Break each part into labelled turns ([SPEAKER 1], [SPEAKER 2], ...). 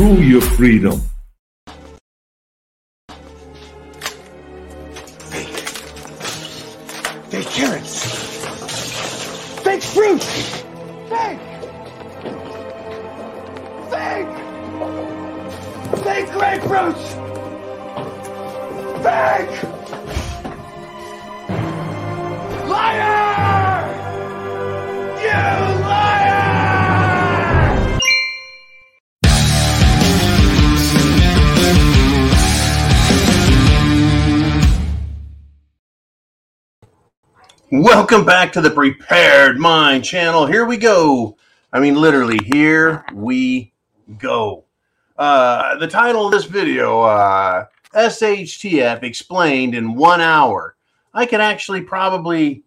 [SPEAKER 1] Screw your freedom.
[SPEAKER 2] Welcome back to the Prepared Mind channel. Here we go. I mean, literally, here we go. Uh, the title of this video uh, SHTF explained in one hour. I can actually probably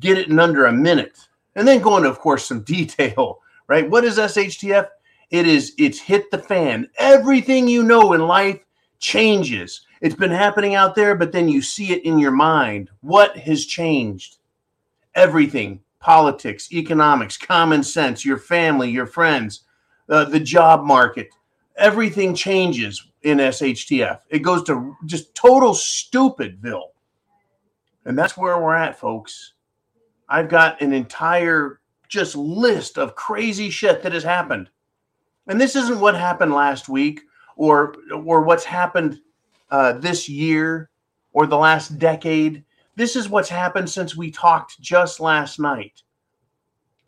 [SPEAKER 2] get it in under a minute and then go into, of course, some detail, right? What is SHTF? It is, it's hit the fan. Everything you know in life changes. It's been happening out there, but then you see it in your mind. What has changed? Everything politics, economics, common sense, your family, your friends, uh, the job market. Everything changes in SHTF. It goes to just total stupidville. And that's where we're at, folks. I've got an entire just list of crazy shit that has happened. And this isn't what happened last week or or what's happened uh, this year or the last decade. This is what's happened since we talked just last night.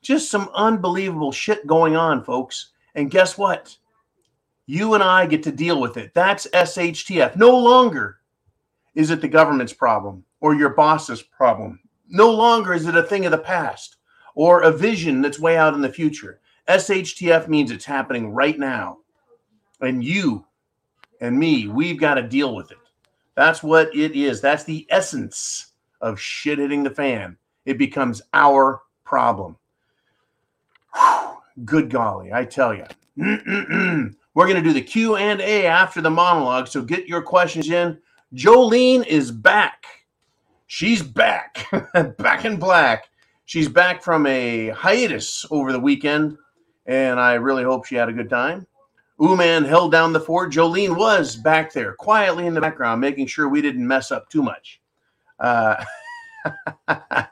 [SPEAKER 2] Just some unbelievable shit going on, folks. And guess what? You and I get to deal with it. That's SHTF. No longer is it the government's problem or your boss's problem. No longer is it a thing of the past or a vision that's way out in the future. SHTF means it's happening right now. And you and me, we've got to deal with it. That's what it is. That's the essence of shit hitting the fan. It becomes our problem. Whew, good golly, I tell you. We're going to do the Q and A after the monologue, so get your questions in. Jolene is back. She's back, back in black. She's back from a hiatus over the weekend, and I really hope she had a good time. Uman held down the fort. Jolene was back there, quietly in the background, making sure we didn't mess up too much. Uh,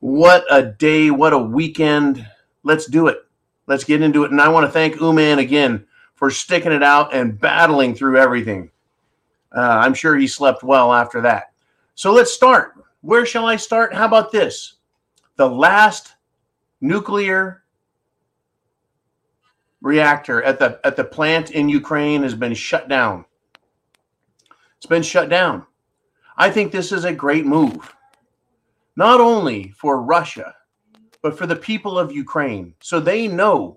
[SPEAKER 2] what a day! What a weekend! Let's do it. Let's get into it. And I want to thank Uman again for sticking it out and battling through everything. Uh, I'm sure he slept well after that. So let's start. Where shall I start? How about this? The last nuclear reactor at the at the plant in Ukraine has been shut down. It's been shut down. I think this is a great move. Not only for Russia, but for the people of Ukraine. So they know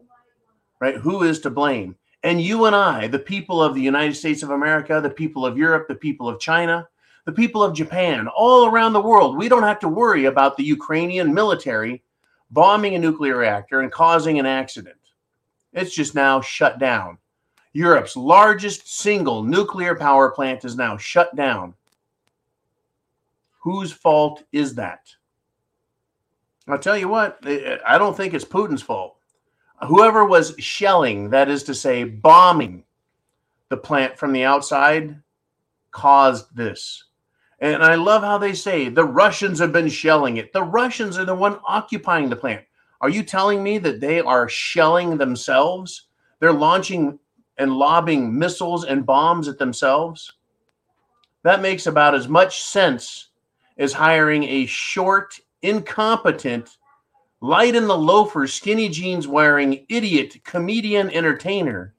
[SPEAKER 2] right who is to blame. And you and I, the people of the United States of America, the people of Europe, the people of China, the people of Japan, all around the world, we don't have to worry about the Ukrainian military bombing a nuclear reactor and causing an accident. It's just now shut down. Europe's largest single nuclear power plant is now shut down. Whose fault is that? I'll tell you what, eh, eh, I don't think it's Putin's fault. Whoever was shelling, that is to say, bombing the plant from the outside, caused this. And I love how they say the Russians have been shelling it. The Russians are the one occupying the plant. Are you telling me that they are shelling themselves? They're launching and lobbing missiles and bombs at themselves? That makes about as much sense as hiring a short, incompetent, light in the loafer, skinny jeans wearing idiot comedian entertainer,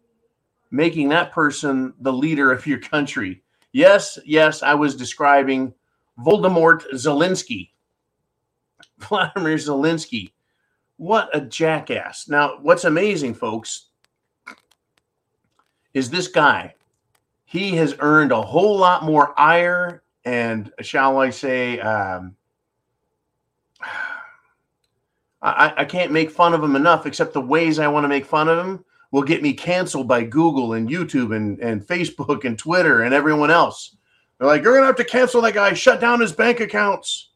[SPEAKER 2] making that person the leader of your country. Yes, yes, I was describing Voldemort Zelensky. Vladimir Zelensky. What a jackass. Now, what's amazing, folks, is this guy. He has earned a whole lot more ire and, shall I say, um, I, I can't make fun of him enough, except the ways I want to make fun of him will get me canceled by Google and YouTube and, and Facebook and Twitter and everyone else. They're like, you're going to have to cancel that guy, shut down his bank accounts,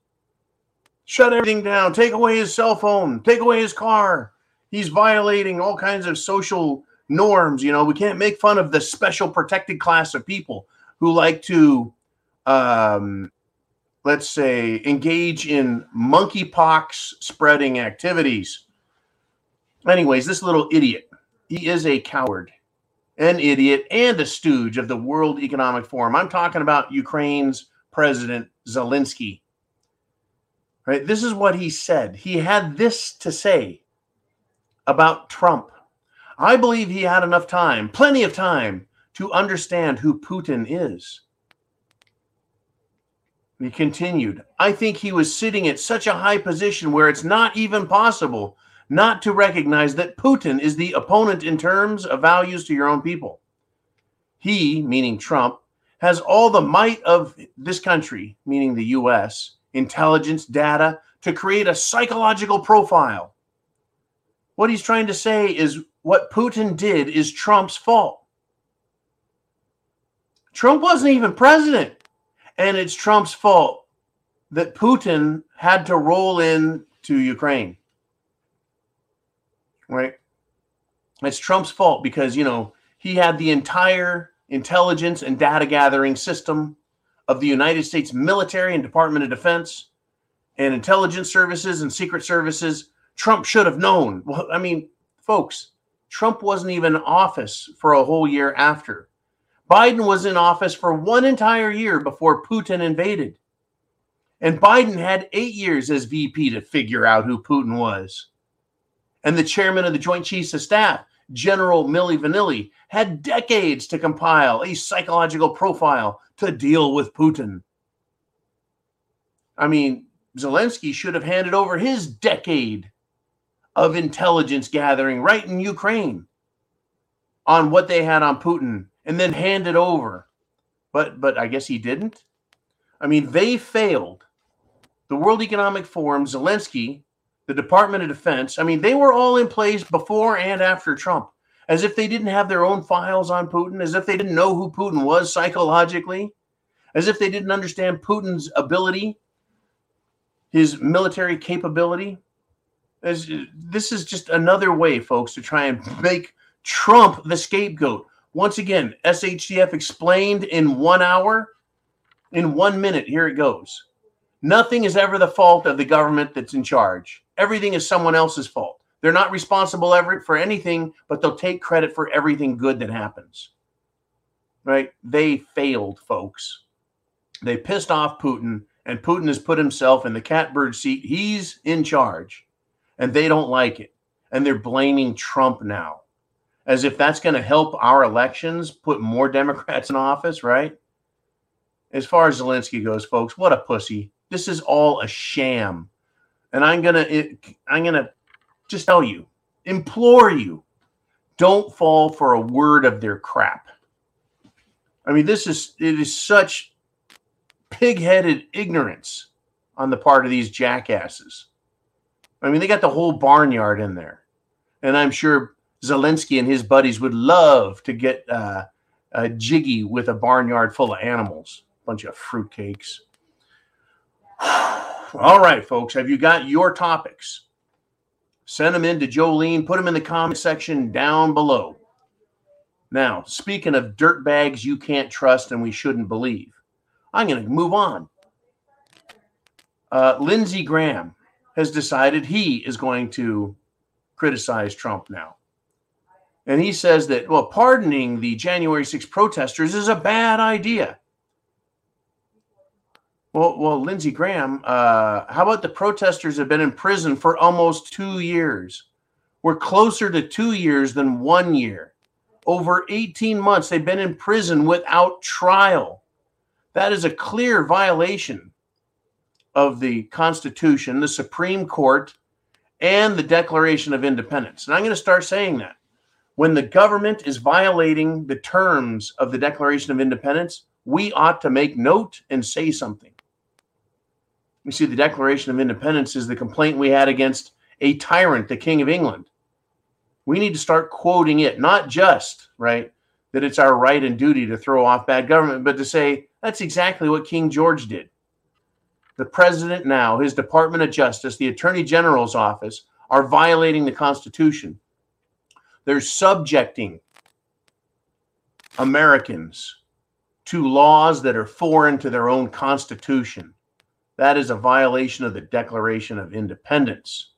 [SPEAKER 2] shut everything down, take away his cell phone, take away his car. He's violating all kinds of social norms. You know, we can't make fun of the special protected class of people who like to, um, let's say, engage in monkeypox spreading activities. Anyways, this little idiot, he is a coward, an idiot, and a stooge of the World Economic Forum. I'm talking about Ukraine's President Zelensky. Right? This is what he said. He had this to say about Trump. I believe he had enough time, plenty of time, to understand who Putin is. He continued, I think he was sitting at such a high position where it's not even possible not to recognize that Putin is the opponent in terms of values to your own people. He, meaning Trump, has all the might of this country, meaning the US, intelligence, data, to create a psychological profile. What he's trying to say is what Putin did is Trump's fault. Trump wasn't even president, and it's Trump's fault that Putin had to roll in to Ukraine. Right? It's Trump's fault because, you know, he had the entire intelligence and data gathering system of the United States military and Department of Defense and intelligence services and secret services. Trump should have known. Well, I mean, folks, Trump wasn't even in office for a whole year after. Biden was in office for one entire year before Putin invaded. And Biden had eight years as VP to figure out who Putin was. And the chairman of the Joint Chiefs of Staff, General Milli Vanilli, had decades to compile a psychological profile to deal with Putin. I mean, Zelensky should have handed over his decade of intelligence gathering right in Ukraine on what they had on Putin and then hand it over. But but I guess he didn't. I mean, they failed. The World Economic Forum, Zelensky, the Department of Defense, I mean, they were all in place before and after Trump as if they didn't have their own files on Putin, as if they didn't know who Putin was psychologically, as if they didn't understand Putin's ability, his military capability. As, this is just another way, folks, to try and make Trump the scapegoat. Once again, SHTF explained in one hour, in one minute. Here it goes. Nothing is ever the fault of the government that's in charge. Everything is someone else's fault. They're not responsible ever for anything, but they'll take credit for everything good that happens. Right? They failed, folks. They pissed off Putin, and Putin has put himself in the catbird seat. He's in charge, and they don't like it. And they're blaming Trump now, as if that's going to help our elections, put more Democrats in office, right? As far as Zelensky goes, folks, what a pussy. This is all a sham. And I'm going to I'm going to just tell you, implore you, don't fall for a word of their crap. I mean, this is it is such pig-headed ignorance on the part of these jackasses. I mean, they got the whole barnyard in there, and I'm sure Zelensky and his buddies would love to get uh, a jiggy with a barnyard full of animals, a bunch of fruitcakes. All right, folks, have you got your topics? Send them in to Jolene. Put them in the comment section down below. Now, speaking of dirt bags you can't trust and we shouldn't believe, I'm going to move on. Uh, Lindsey Graham has decided he is going to criticize Trump now. And he says that, well, pardoning the January 6 protesters is a bad idea. Well, well, Lindsey Graham, uh, how about the protesters have been in prison for almost two years? We're closer to two years than one year. Over 18 months, they've been in prison without trial. That is a clear violation of the Constitution, the Supreme Court, and the Declaration of Independence. And I'm going to start saying that. When the government is violating the terms of the Declaration of Independence, we ought to make note and say something. We see the Declaration of Independence is the complaint we had against a tyrant, the King of England. We need to start quoting it, not just, right, that it's our right and duty to throw off bad government, but to say that's exactly what King George did. The president now, his Department of Justice, the Attorney General's office are violating the Constitution. They're subjecting Americans to laws that are foreign to their own constitution. That is a violation of the Declaration of Independence.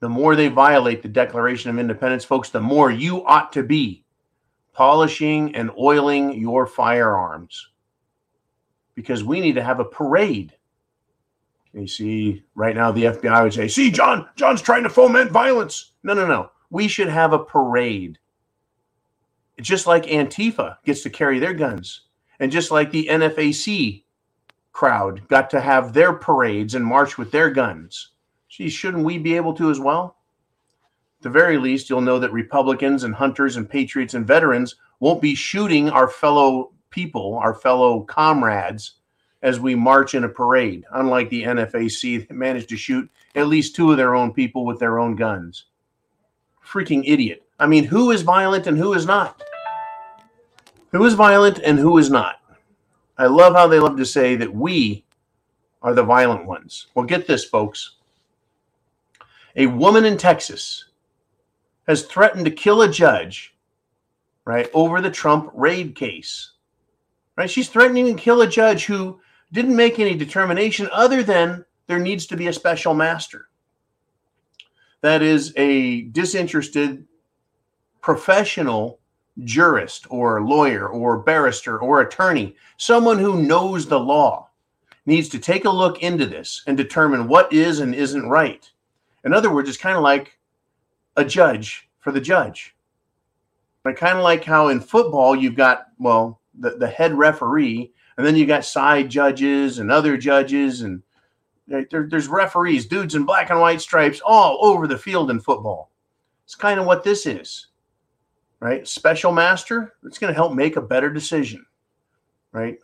[SPEAKER 2] The more they violate the Declaration of Independence, folks, the more you ought to be polishing and oiling your firearms because we need to have a parade. You see, right now the FBI would say, "See, John, John's trying to foment violence." No, no, no. We should have a parade. Just like Antifa gets to carry their guns, and just like the NFAC crowd got to have their parades and march with their guns. Shouldn't we be able to as well? At the very least, you'll know that Republicans and hunters and patriots and veterans won't be shooting our fellow people, our fellow comrades, as we march in a parade, unlike the NFAC that managed to shoot at least two of their own people with their own guns. Freaking idiot. I mean, who is violent and who is not? Who is violent and who is not? I love how they love to say that we are the violent ones. Well, get this, folks. A woman in Texas has threatened to kill a judge, right, over the Trump raid case. Right? She's threatening to kill a judge who didn't make any determination other than there needs to be a special master. That is a disinterested professional jurist or lawyer or barrister or attorney, someone who knows the law, needs to take a look into this and determine what is and isn't right. In other words, it's kind of like a judge for the judge. But kind of like how in football you've got, well, the, the head referee, and then you've got side judges and other judges, and there, there's referees, dudes in black and white stripes all over the field in football. It's kind of what this is right? Special master, it's going to help make a better decision, right?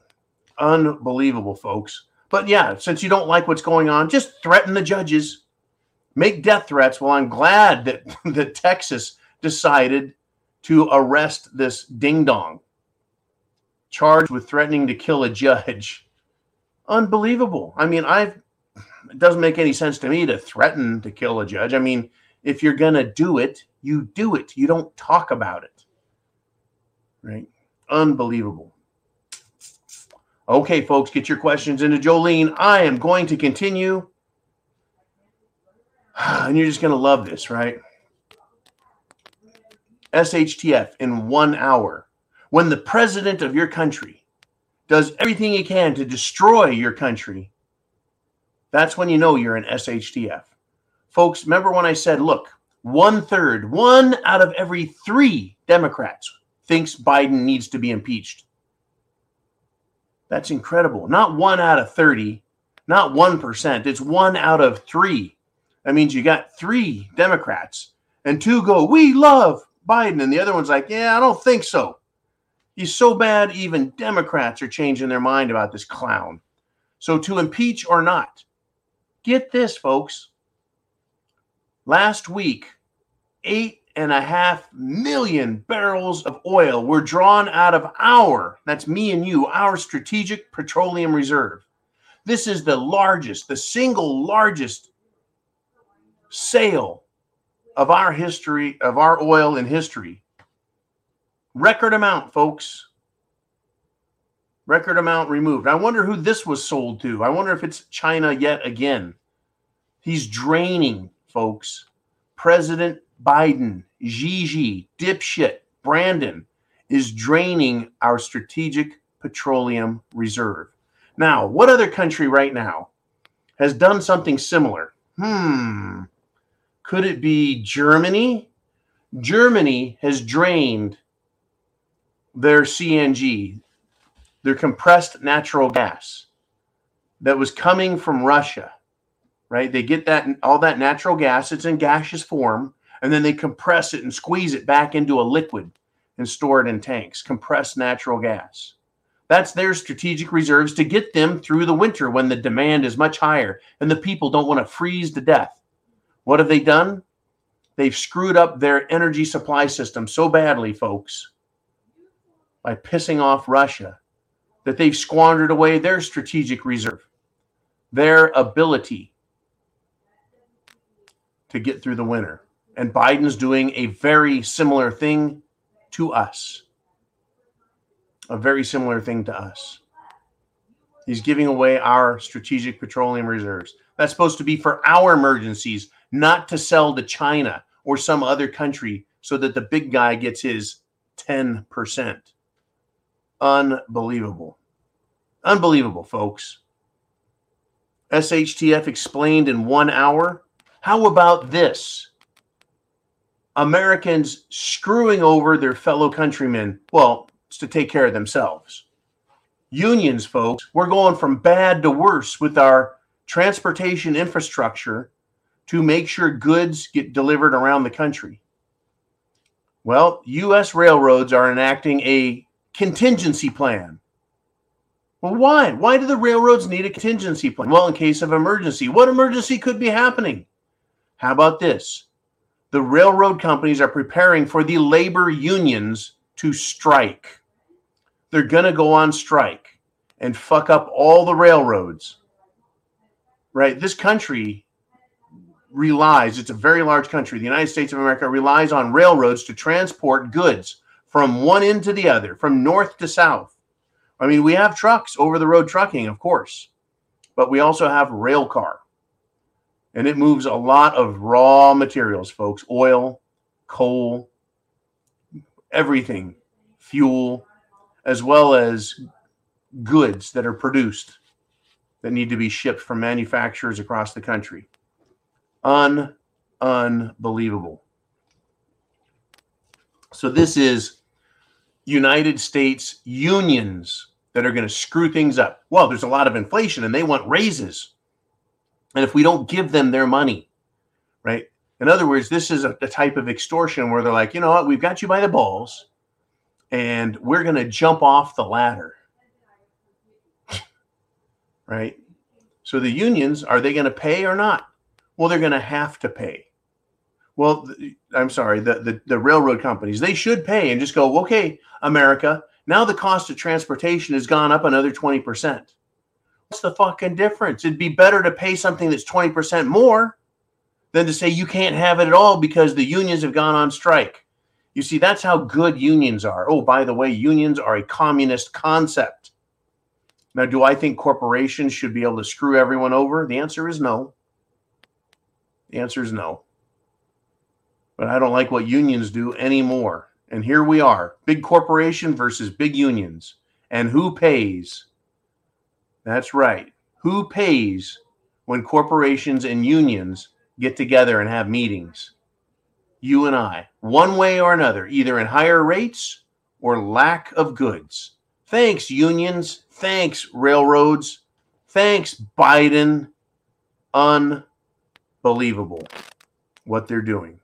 [SPEAKER 2] Unbelievable, folks. But yeah, since you don't like what's going on, just threaten the judges, make death threats. Well, I'm glad that, that Texas decided to arrest this ding dong charged with threatening to kill a judge. Unbelievable. I mean, I've it doesn't make any sense to me to threaten to kill a judge. I mean, if you're going to do it, you do it. You don't talk about it. Right? Unbelievable. Okay, folks, get your questions into Jolene. I am going to continue. And you're just going to love this, right? SHTF in one hour. When the president of your country does everything he can to destroy your country, that's when you know you're an SHTF. Folks, remember when I said, look, one third, one out of every three Democrats thinks Biden needs to be impeached. That's incredible. Not one out of 30, not 1%. It's one out of three. That means you got three Democrats, and two go, We love Biden. And the other one's like, Yeah, I don't think so. He's so bad, even Democrats are changing their mind about this clown. So, to impeach or not, get this, folks Last week, eight and a half million barrels of oil were drawn out of our, that's me and you, our strategic petroleum reserve. This is the largest, the single largest sale of our history, of our oil in history. Record amount, folks. Record amount removed. I wonder who this was sold to. I wonder if it's China yet again. He's draining folks. President Biden, Gigi, dipshit, Brandon is draining our strategic petroleum reserve. Now, what other country right now has done something similar? Hmm. Could it be Germany? Germany has drained their CNG, their compressed natural gas that was coming from Russia right? They get that all that natural gas, it's in gaseous form, and then they compress it and squeeze it back into a liquid and store it in tanks, compressed natural gas. That's their strategic reserves to get them through the winter when the demand is much higher and the people don't want to freeze to death. What have they done? They've screwed up their energy supply system so badly, folks, by pissing off Russia, that they've squandered away their strategic reserve, their ability to get through the winter. And Biden's doing a very similar thing to us. a very similar thing to us. He's giving away our strategic petroleum reserves. That's supposed to be for our emergencies, not to sell to China or some other country so that the big guy gets his 10%. Unbelievable. Unbelievable, folks. SHTF explained in one hour. How about this? Americans screwing over their fellow countrymen. Well, it's to take care of themselves. Unions, folks, we're going from bad to worse with our transportation infrastructure to make sure goods get delivered around the country. Well, U.S. railroads are enacting a contingency plan. Well, why? Why do the railroads need a contingency plan? Well, in case of emergency. What emergency could be happening? How about this? The railroad companies are preparing for the labor unions to strike. They're going to go on strike and fuck up all the railroads. Right? This country relies, it's a very large country. The United States of America relies on railroads to transport goods from one end to the other, from north to south. I mean, we have trucks, over the road trucking, of course, but we also have rail car. And it moves a lot of raw materials, folks oil, coal, everything, fuel, as well as goods that are produced that need to be shipped from manufacturers across the country. Un unbelievable. So this is United States unions that are going to screw things up. Well, there's a lot of inflation and they want raises. And if we don't give them their money, right? In other words, this is a, a type of extortion where they're like, you know what, we've got you by the balls and we're going to jump off the ladder. right? So the unions, are they going to pay or not? Well, they're going to have to pay. Well, I'm sorry, the, the, the railroad companies, they should pay and just go, okay, America, now the cost of transportation has gone up another 20%. What's the fucking difference? It'd be better to pay something that's 20% more than to say you can't have it at all because the unions have gone on strike. You see, that's how good unions are. Oh, by the way, unions are a communist concept. Now, do I think corporations should be able to screw everyone over? The answer is no. The answer is no. But I don't like what unions do anymore. And here we are big corporation versus big unions. And who pays? That's right. Who pays when corporations and unions get together and have meetings? You and I, one way or another, either in higher rates or lack of goods. Thanks, unions. Thanks, railroads. Thanks, Biden. Unbelievable what they're doing.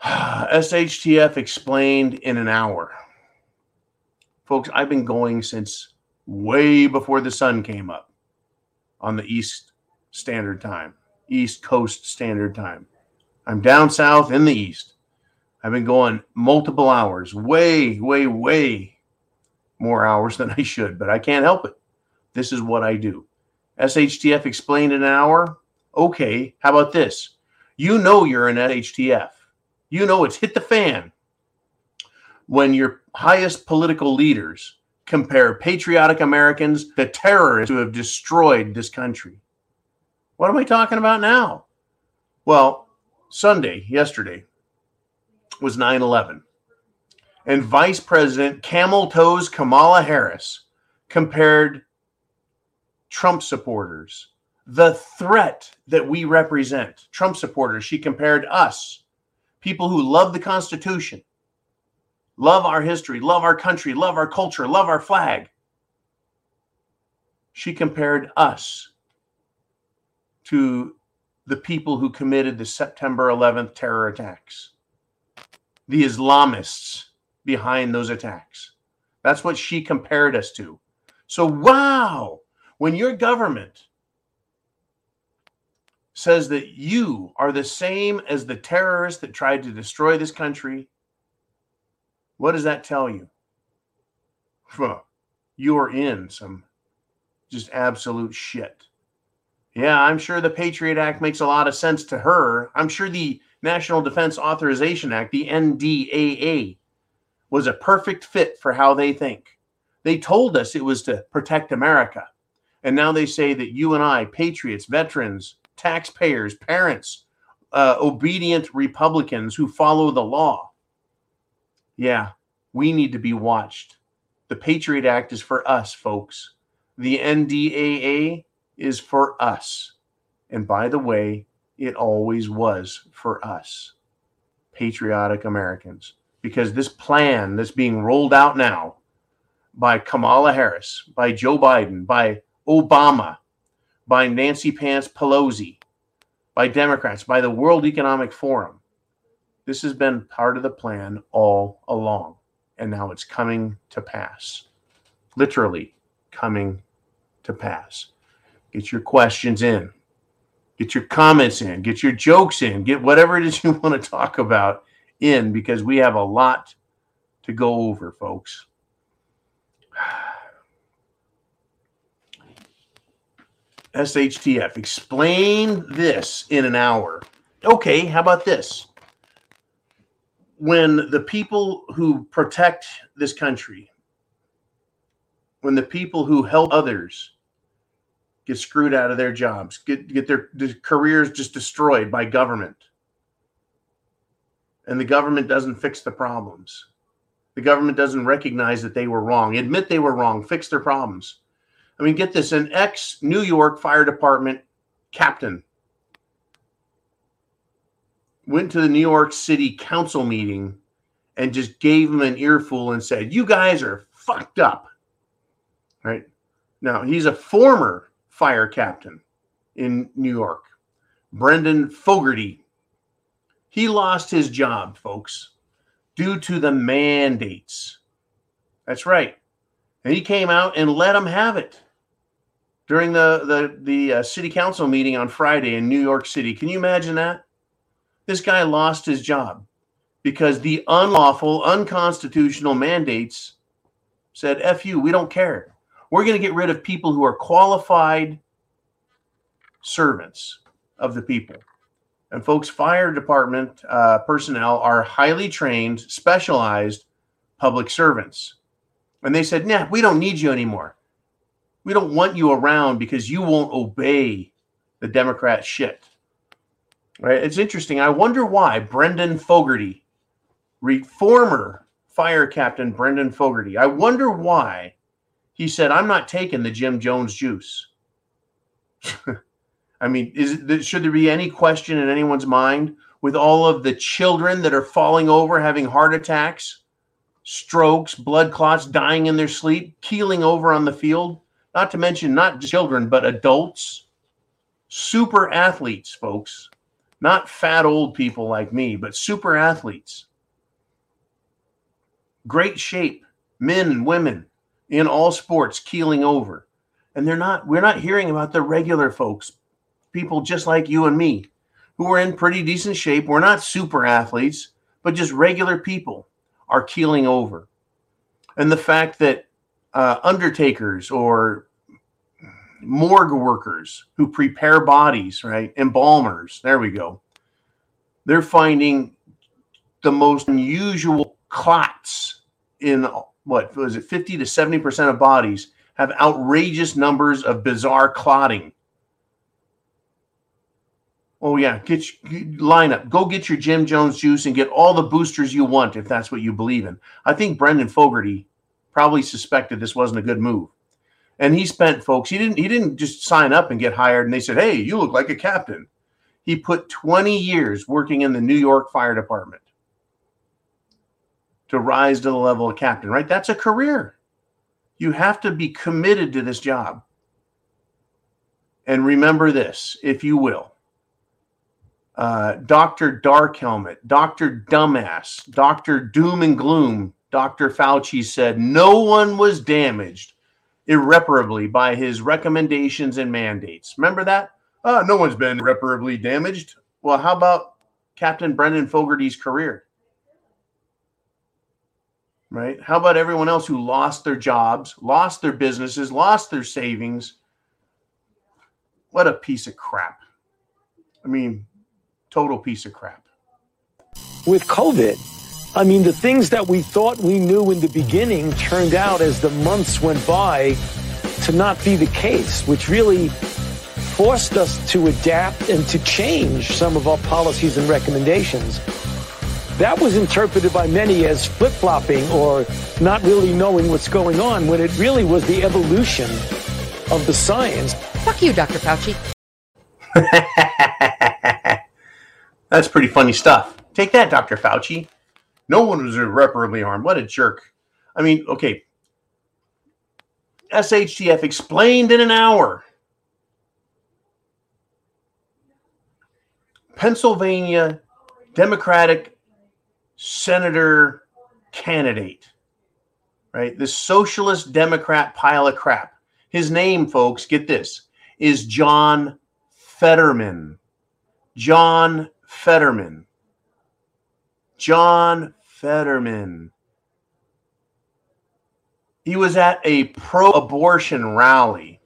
[SPEAKER 2] SHTF explained in an hour. Folks, I've been going since way before the sun came up on the East Standard Time, East Coast Standard Time. I'm down south in the East. I've been going multiple hours, way, way, way more hours than I should, but I can't help it. This is what I do. SHTF explained in an hour. Okay, how about this? You know you're an SHTF you know it's hit the fan when your highest political leaders compare patriotic Americans to terrorists who have destroyed this country. What am I talking about now? Well, Sunday, yesterday, was 9 11. And Vice President Camel Toes Kamala Harris compared Trump supporters, the threat that we represent, Trump supporters, she compared us people who love the Constitution, love our history, love our country, love our culture, love our flag. She compared us to the people who committed the September 11th terror attacks, the Islamists behind those attacks. That's what she compared us to. So, wow, when your government says that you are the same as the terrorists that tried to destroy this country, what does that tell you? You are in some just absolute shit. Yeah, I'm sure the Patriot Act makes a lot of sense to her. I'm sure the National Defense Authorization Act, the NDAA, was a perfect fit for how they think. They told us it was to protect America. And now they say that you and I, patriots, veterans, taxpayers, parents, uh, obedient Republicans who follow the law, yeah, we need to be watched. The Patriot Act is for us, folks. The NDAA is for us. And by the way, it always was for us, patriotic Americans. Because this plan that's being rolled out now by Kamala Harris, by Joe Biden, by Obama, by Nancy Pants Pelosi, by Democrats, by the World Economic Forum, this has been part of the plan all along. And now it's coming to pass. Literally coming to pass. Get your questions in. Get your comments in. Get your jokes in. Get whatever it is you want to talk about in because we have a lot to go over, folks. SHTF, explain this in an hour. Okay, how about this? When the people who protect this country, when the people who help others get screwed out of their jobs, get get their, their careers just destroyed by government. And the government doesn't fix the problems. The government doesn't recognize that they were wrong, admit they were wrong, fix their problems. I mean, get this an ex New York Fire Department captain went to the New York City Council meeting and just gave him an earful and said, You guys are fucked up. Right now, he's a former fire captain in New York, Brendan Fogarty. He lost his job, folks, due to the mandates. That's right. And he came out and let them have it during the the the uh, city council meeting on Friday in New York City. Can you imagine that? This guy lost his job because the unlawful, unconstitutional mandates said, "F you, we don't care." We're going to get rid of people who are qualified servants of the people. And folks, fire department uh, personnel are highly trained, specialized public servants. And they said, nah, we don't need you anymore. We don't want you around because you won't obey the Democrat shit. Right? It's interesting. I wonder why Brendan Fogarty, former fire captain Brendan Fogarty, I wonder why he said, I'm not taking the Jim Jones juice. I mean, is should there be any question in anyone's mind with all of the children that are falling over, having heart attacks, strokes, blood clots, dying in their sleep, keeling over on the field? Not to mention not children, but adults, super athletes, folks. Not fat old people like me, but super athletes. Great shape, men and women in all sports keeling over. And they're not, we're not hearing about the regular folks, people just like you and me, who are in pretty decent shape. We're not super athletes, but just regular people are keeling over. And the fact that uh, undertakers or morgue workers who prepare bodies, right? Embalmers, there we go. They're finding the most unusual clots in what was it 50 to 70% of bodies have outrageous numbers of bizarre clotting oh yeah get line up go get your jim jones juice and get all the boosters you want if that's what you believe in i think brendan fogarty probably suspected this wasn't a good move and he spent folks he didn't he didn't just sign up and get hired and they said hey you look like a captain he put 20 years working in the new york fire department to rise to the level of captain, right? That's a career. You have to be committed to this job. And remember this, if you will. Uh, Dr. Dark Helmet, Dr. Dumbass, Dr. Doom and Gloom, Dr. Fauci said no one was damaged irreparably by his recommendations and mandates. Remember that? Uh, no one's been irreparably damaged. Well, how about Captain Brendan Fogarty's career? right? How about everyone else who lost their jobs, lost their businesses, lost their savings? What a piece of crap. I mean, total piece of crap.
[SPEAKER 1] With COVID, I mean, the things that we thought we knew in the beginning turned out as the months went by to not be the case, which really forced us to adapt and to change some of our policies and recommendations. That was interpreted by many as flip flopping or not really knowing what's going on when it really was the evolution of the science.
[SPEAKER 3] Fuck you, Dr. Fauci.
[SPEAKER 2] That's pretty funny stuff. Take that, Dr. Fauci. No one was irreparably harmed. What a jerk. I mean, okay. SHTF explained in an hour. Pennsylvania Democratic senator candidate, right? This socialist Democrat pile of crap. His name, folks, get this, is John Fetterman. John Fetterman. John Fetterman. He was at a pro abortion rally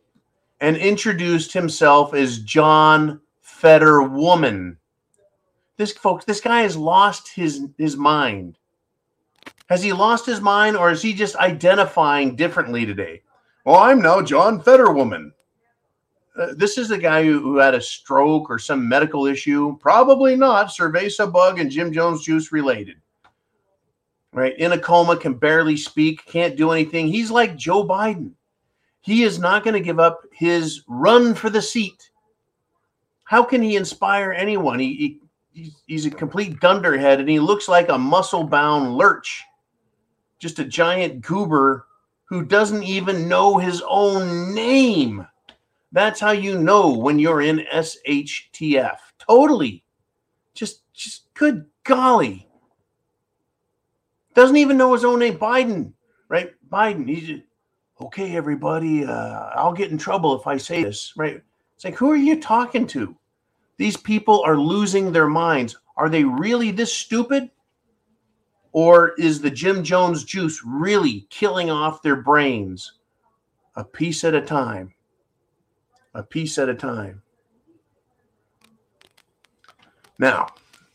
[SPEAKER 2] and introduced himself as John Fetterwoman. This folks, this guy has lost his his mind. Has he lost his mind or is he just identifying differently today? Well, I'm now John Fetterwoman. Uh, this is the guy who, who had a stroke or some medical issue. Probably not cerveza bug and Jim Jones juice related. Right? In a coma, can barely speak, can't do anything. He's like Joe Biden. He is not going to give up his run for the seat. How can he inspire anyone? He, he he's a complete dunderhead and he looks like a muscle bound lurch, just a giant goober who doesn't even know his own name. That's how you know when you're in SHTF. Totally. Just just good golly. Doesn't even know his own name. Biden, right? Biden. He's okay, everybody. Uh, I'll get in trouble if I say this, right? It's like, who are you talking to? These people are losing their minds. Are they really this stupid? Or is the Jim Jones juice really killing off their brains a piece at a time? a piece at a time. Now,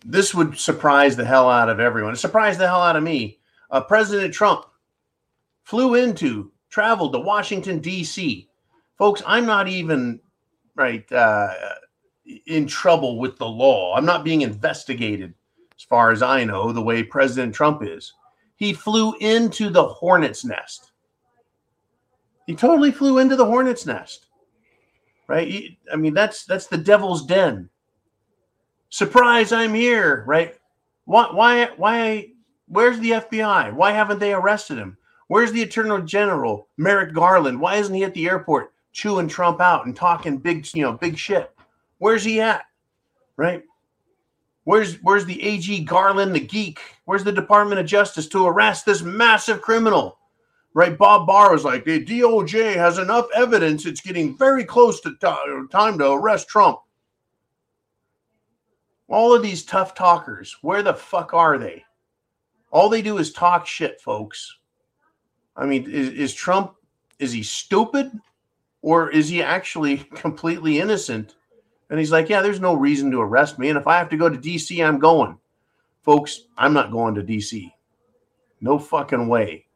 [SPEAKER 2] this would surprise the hell out of everyone. It surprised the hell out of me. Uh, President Trump flew into, traveled to Washington, D.C. Folks, I'm not even right uh, in trouble with the law. I'm not being investigated, as far as I know, the way President Trump is. He flew into the hornet's nest. He totally flew into the hornet's nest right? I mean, that's that's the devil's den. Surprise, I'm here, right? Why why why where's the FBI? Why haven't they arrested him? Where's the Attorney General, Merrick Garland? Why isn't he at the airport chewing Trump out and talking big, you know, big shit? Where's he at? Right? Where's where's the AG Garland, the geek? Where's the Department of Justice to arrest this massive criminal? right? Bob Barr was like, the DOJ has enough evidence. It's getting very close to t- time to arrest Trump. All of these tough talkers, where the fuck are they? All they do is talk shit, folks. I mean, is, is Trump, is he stupid or is he actually completely innocent? And he's like, yeah, there's no reason to arrest me. And if I have to go to DC, I'm going. Folks, I'm not going to DC. No fucking way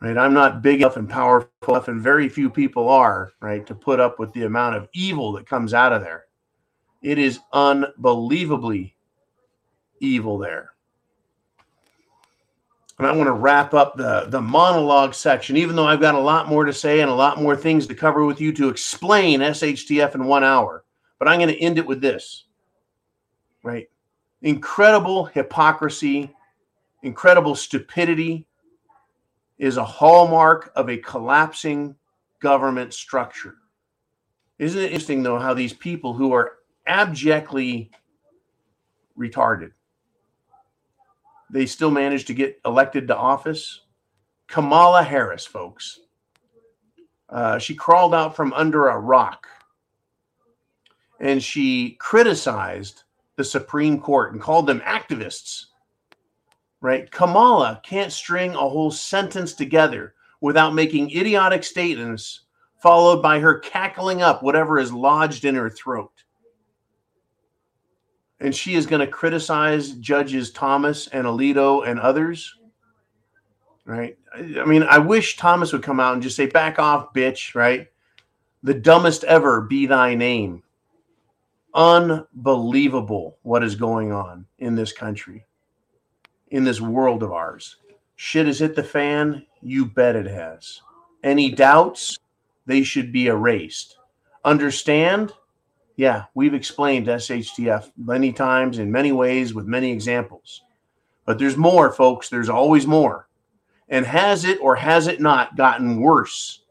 [SPEAKER 2] right? I'm not big enough and powerful enough, and very few people are, right, to put up with the amount of evil that comes out of there. It is unbelievably evil there. And I want to wrap up the, the monologue section, even though I've got a lot more to say and a lot more things to cover with you to explain SHTF in one hour. But I'm going to end it with this, right? Incredible hypocrisy, incredible stupidity, is a hallmark of a collapsing government structure. Isn't it interesting, though, how these people who are abjectly retarded, they still managed to get elected to office? Kamala Harris, folks. Uh, she crawled out from under a rock and she criticized the Supreme Court and called them activists right? Kamala can't string a whole sentence together without making idiotic statements followed by her cackling up whatever is lodged in her throat. And she is going to criticize judges Thomas and Alito and others. Right? I mean, I wish Thomas would come out and just say, "Back off, bitch!" Right? The dumbest ever be thy name. Unbelievable what is going on in this country, in this world of ours. Shit has hit the fan. You bet it has. Any doubts? They should be erased. Understand? Yeah, we've explained SHTF many times in many ways with many examples. But there's more, folks. There's always more. And has it or has it not gotten worse?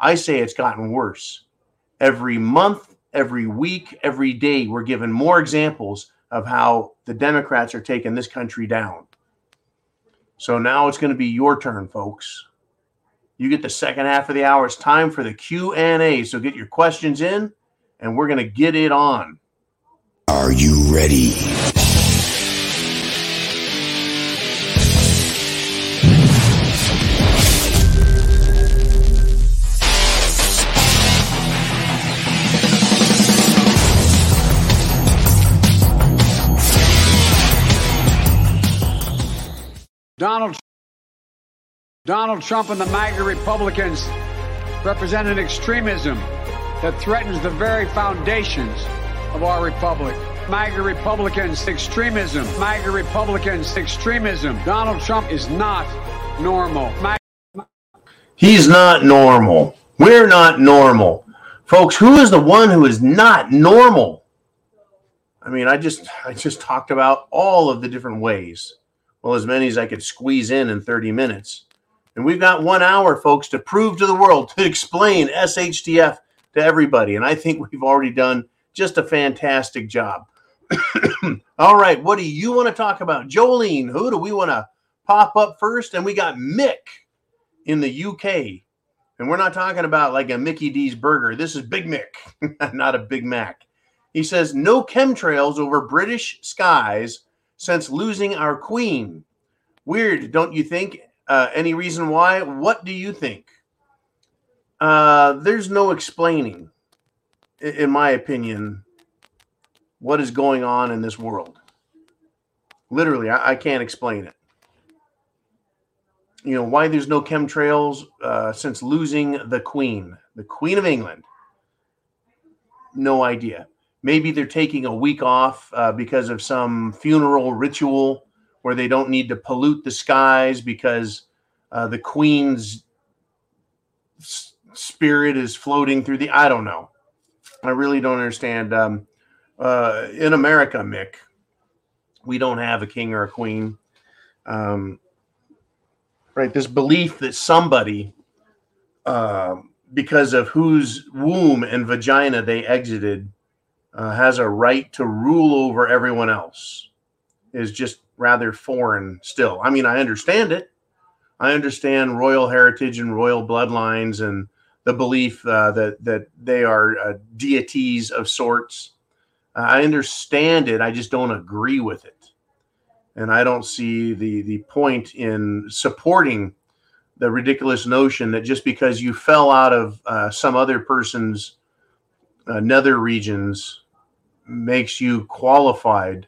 [SPEAKER 2] I say it's gotten worse. Every month, every week, every day, we're given more examples of how the Democrats are taking this country down. So now it's going to be your turn, folks. You get the second half of the hour. It's time for the Q&A. So get your questions in and we're going to get it on.
[SPEAKER 3] Are you ready?
[SPEAKER 4] Donald Donald Trump and the MAGA Republicans represent an extremism that threatens the very foundations of our republic. MAGA Republicans, extremism. MAGA Republicans, extremism. Donald Trump is not normal.
[SPEAKER 2] He's not normal. We're not normal. Folks, who is the one who is not normal? I mean, I just I just talked about all of the different ways. Well, as many as I could squeeze in in 30 minutes. And we've got one hour, folks, to prove to the world, to explain SHTF to everybody. And I think we've already done just a fantastic job. All right, what do you want to talk about? Jolene, who do we want to pop up first? And we got Mick in the UK. And we're not talking about like a Mickey D's burger. This is Big Mick, not a Big Mac. He says, no chemtrails over British skies since losing our queen. Weird, don't you think? Uh, any reason why? What do you think? Uh, there's no explaining, in my opinion, what is going on in this world. Literally, I, I can't explain it. You know, why there's no chemtrails uh, since losing the Queen, the Queen of England. No idea. Maybe they're taking a week off uh, because of some funeral ritual where they don't need to pollute the skies because uh, the Queen's spirit is floating through the. I don't know. I really don't understand. Um, uh, in America, Mick, we don't have a king or a queen. Um, right, this belief that somebody, uh, because of whose womb and vagina they exited, uh, has a right to rule over everyone else is just rather foreign still. I mean, I understand it. I understand royal heritage and royal bloodlines and the belief uh, that that they are uh, deities of sorts. Uh, I understand it. I just don't agree with it, and I don't see the the point in supporting the ridiculous notion that just because you fell out of uh, some other person's uh, nether regions makes you qualified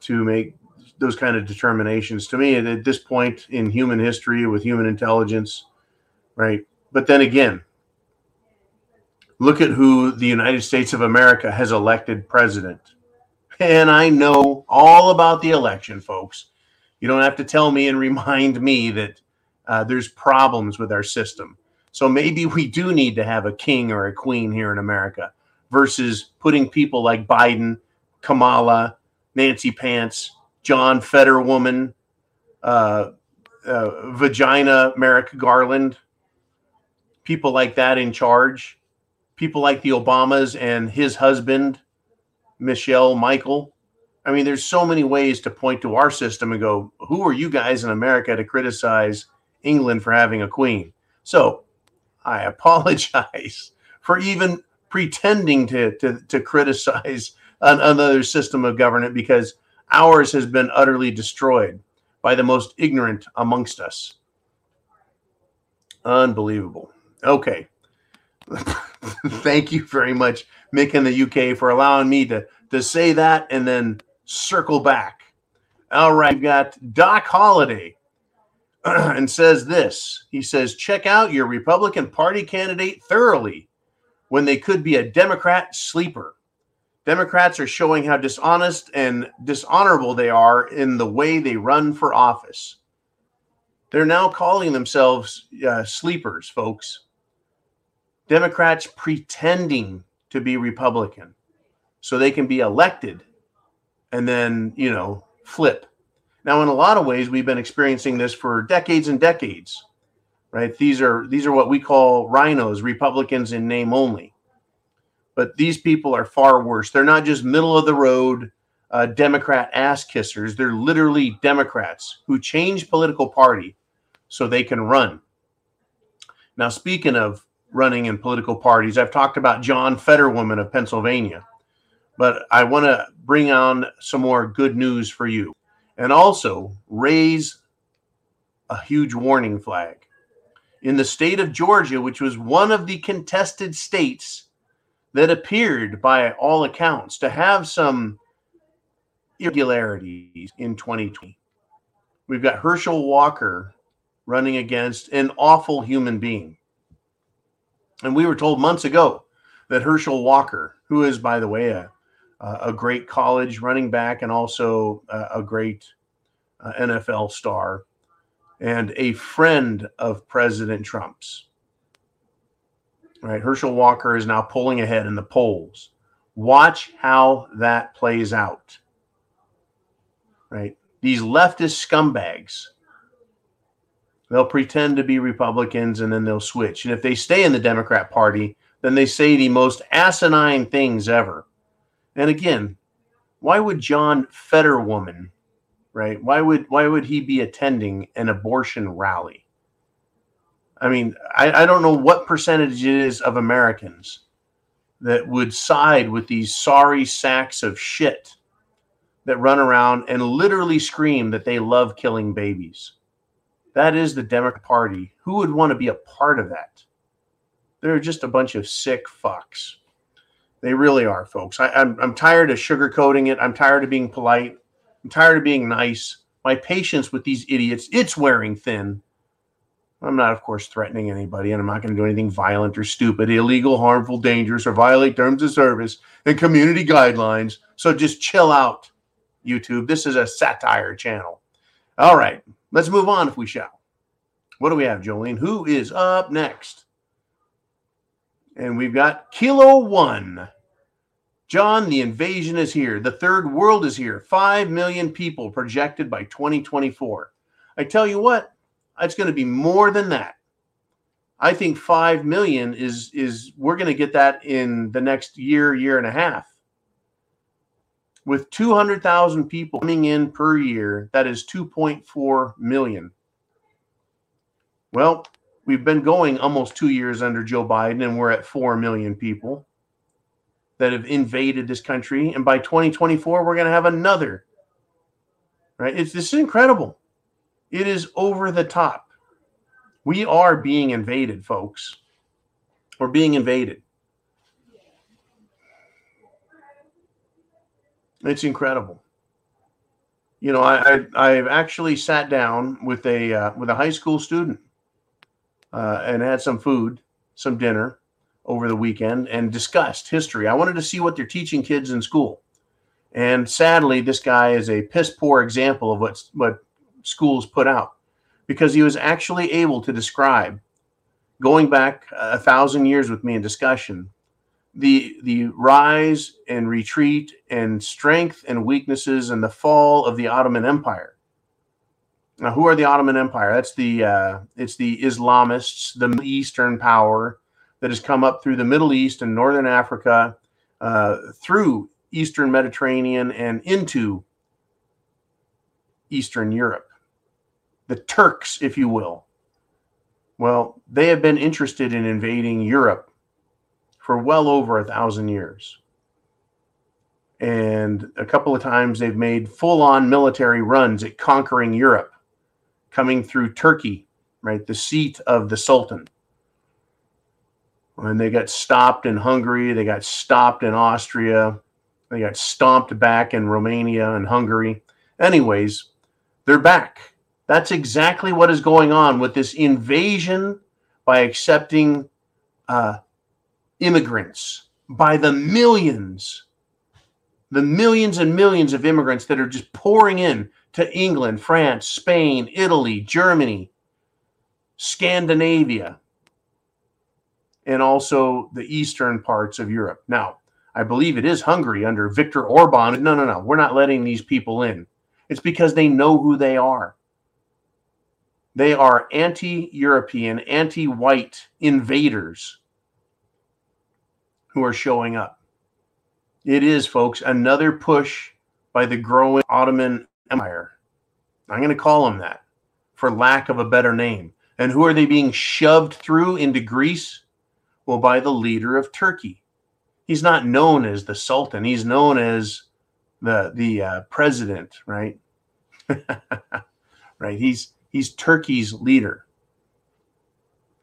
[SPEAKER 2] to make those kind of determinations. To me, at this point in human history, with human intelligence, right? But then again, look at who the United States of America has elected president. And I know all about the election, folks. You don't have to tell me and remind me that uh, there's problems with our system. So maybe we do need to have a king or a queen here in America versus putting people like Biden, Kamala, Nancy Pants, John Fetterwoman, uh, uh, Vagina Merrick Garland, people like that in charge, people like the Obamas and his husband, Michelle Michael. I mean, there's so many ways to point to our system and go, who are you guys in America to criticize England for having a queen? So I apologize for even pretending to, to, to criticize an, another system of government because ours has been utterly destroyed by the most ignorant amongst us. Unbelievable. Okay. Thank you very much, Mick in the UK, for allowing me to, to say that and then circle back. All right, we've got Doc Holliday and says this. He says, check out your Republican Party candidate thoroughly when they could be a Democrat sleeper. Democrats are showing how dishonest and dishonorable they are in the way they run for office. They're now calling themselves uh, sleepers, folks. Democrats pretending to be Republican so they can be elected and then, you know, flip. Now, in a lot of ways, we've been experiencing this for decades and decades, right? These are these are what we call rhinos, Republicans in name only. But these people are far worse. They're not just middle of the road uh, Democrat ass kissers. They're literally Democrats who change political party so they can run. Now, speaking of running in political parties, I've talked about John Fetterwoman of Pennsylvania, but I want to bring on some more good news for you and also raise a huge warning flag. In the state of Georgia, which was one of the contested states that appeared by all accounts to have some irregularities in 2020. We've got Herschel Walker running against an awful human being. And we were told months ago that Herschel Walker, who is, by the way, a, a great college running back and also a, great uh, NFL star and a friend of President Trump's, Right, Herschel Walker is now pulling ahead in the polls. Watch how that plays out. Right, these leftist scumbags. They'll pretend to be Republicans and then they'll switch. And if they stay in the Democrat Party, then they say the most asinine things ever. And again, why would John Fetterwoman, right? Why would why would he be attending an abortion rally? I mean, I, I don't know what percentage it is of Americans that would side with these sorry sacks of shit that run around and literally scream that they love killing babies. That is the Democrat Party. Who would want to be a part of that? They're just a bunch of sick fucks. They really are, folks. I, I'm, I'm tired of sugarcoating it. I'm tired of being polite. I'm tired of being nice. My patience with these idiots, it's wearing thin. I'm not, of course, threatening anybody, and I'm not going to do anything violent or stupid, illegal, harmful, dangerous, or violate terms of service and community guidelines. So just chill out, YouTube. This is a satire channel. All right, let's move on if we shall. What do we have, Jolene? Who is up next? And we've got Kilo One. John, the invasion is here. The third world is here. Five million people projected by 2024. I tell you what, it's going to be more than that. I think five million is is we're going to get that in the next year, year and a half. With 200,000 people coming in per year, that is 2.4 million. Well, we've been going almost two years under Joe Biden, and we're at 4 million people that have invaded this country. And by 2024, we're going to have another. Right? It's this is incredible. It is over the top. We are being invaded, folks. We're being invaded. It's incredible. You know, I, I have actually sat down with a uh, with a high school student uh, and had some food, some dinner over the weekend, and discussed history. I wanted to see what they're teaching kids in school. And sadly, this guy is a piss poor example of what what schools put out because he was actually able to describe going back a thousand years with me in discussion the the rise and retreat and strength and weaknesses and the fall of the Ottoman Empire. Now, who are the Ottoman Empire? That's the uh, it's the Islamists, the Eastern power that has come up through the Middle East and Northern Africa, uh, through Eastern Mediterranean and into Eastern Europe the Turks, if you will. Well, they have been interested in invading Europe for well over a thousand years. And a couple of times they've made full on military runs at conquering Europe, coming through Turkey, right? The seat of the Sultan. And they got stopped in Hungary, they got stopped in Austria, they got stomped back in Romania and Hungary. Anyways, they're back. That's exactly what is going on with this invasion by accepting uh, immigrants by the millions, the millions and millions of immigrants that are just pouring in to England, France, Spain, Italy, Germany, Scandinavia, and also the eastern parts of Europe. Now, I believe it is Hungary under Viktor Orban. No, no, no. We're not letting these people in. It's because they know who they are. They are anti European, anti white invaders who are showing up. It is, folks, another push by the growing Ottoman Empire. I'm going to call them that for lack of a better name. And who are they being shoved through into Greece? Well, by the leader of Turkey. He's not known as the Sultan. He's known as the the uh, president, right? right. He's he's Turkey's leader.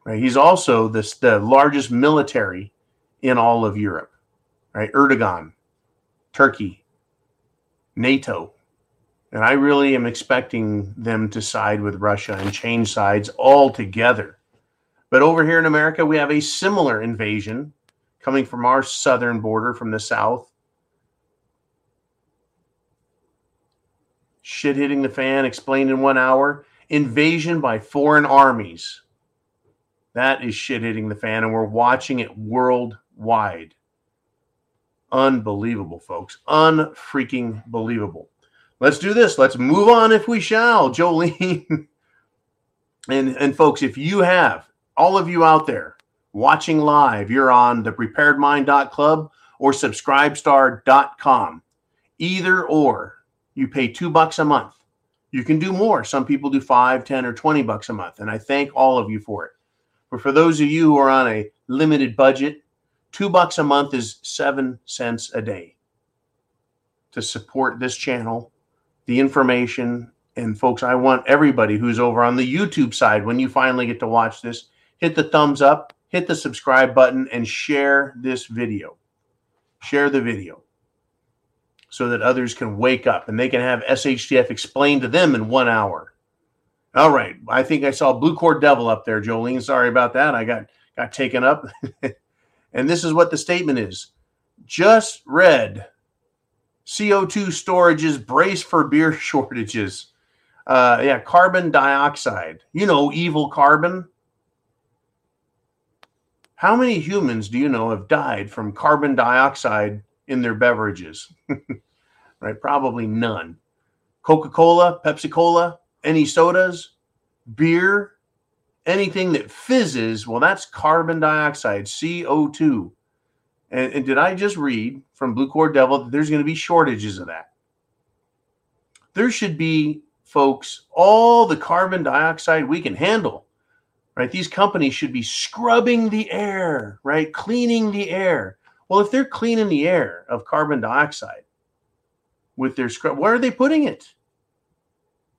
[SPEAKER 2] Right. He's also the the largest military in all of Europe, right? Erdogan, Turkey, NATO. And I really am expecting them to side with Russia and change sides altogether. But over here in America, we have a similar invasion coming from our southern border from the south. Shit hitting the fan, explained in one hour. Invasion by foreign armies. That is shit hitting the fan, and we're watching it world wide. Unbelievable, folks. Unfreaking believable. Let's do this. Let's move on if we shall, Jolene. and and folks, if you have all of you out there watching live, you're on the preparedmind.club or subscribestar.com. Either or, you pay two bucks a month. You can do more. Some people do five, ten, or 20 bucks a month. And I thank all of you for it. But for those of you who are on a limited budget, Two bucks a month is seven cents a day to support this channel, the information. And folks, I want everybody who's over on the YouTube side, when you finally get to watch this, hit the thumbs up, hit the subscribe button, and share this video. Share the video so that others can wake up and they can have SHTF explained to them in one hour. All right. I think I saw Blue Cord Devil up there, Jolene. Sorry about that. I got got taken up. And this is what the statement is just read CO2 storages brace for beer shortages. Uh, yeah, carbon dioxide. You know, evil carbon. How many humans do you know have died from carbon dioxide in their beverages? right? Probably none. Coca Cola, Pepsi Cola, any sodas, beer, anything that fizzes, well, that's carbon dioxide, CO2. And, and did I just read from Blue Cord Devil that there's going to be shortages of that? There should be, folks, all the carbon dioxide we can handle, right? These companies should be scrubbing the air, right? Cleaning the air. Well, if they're cleaning the air of carbon dioxide with their scrub, where are they putting it?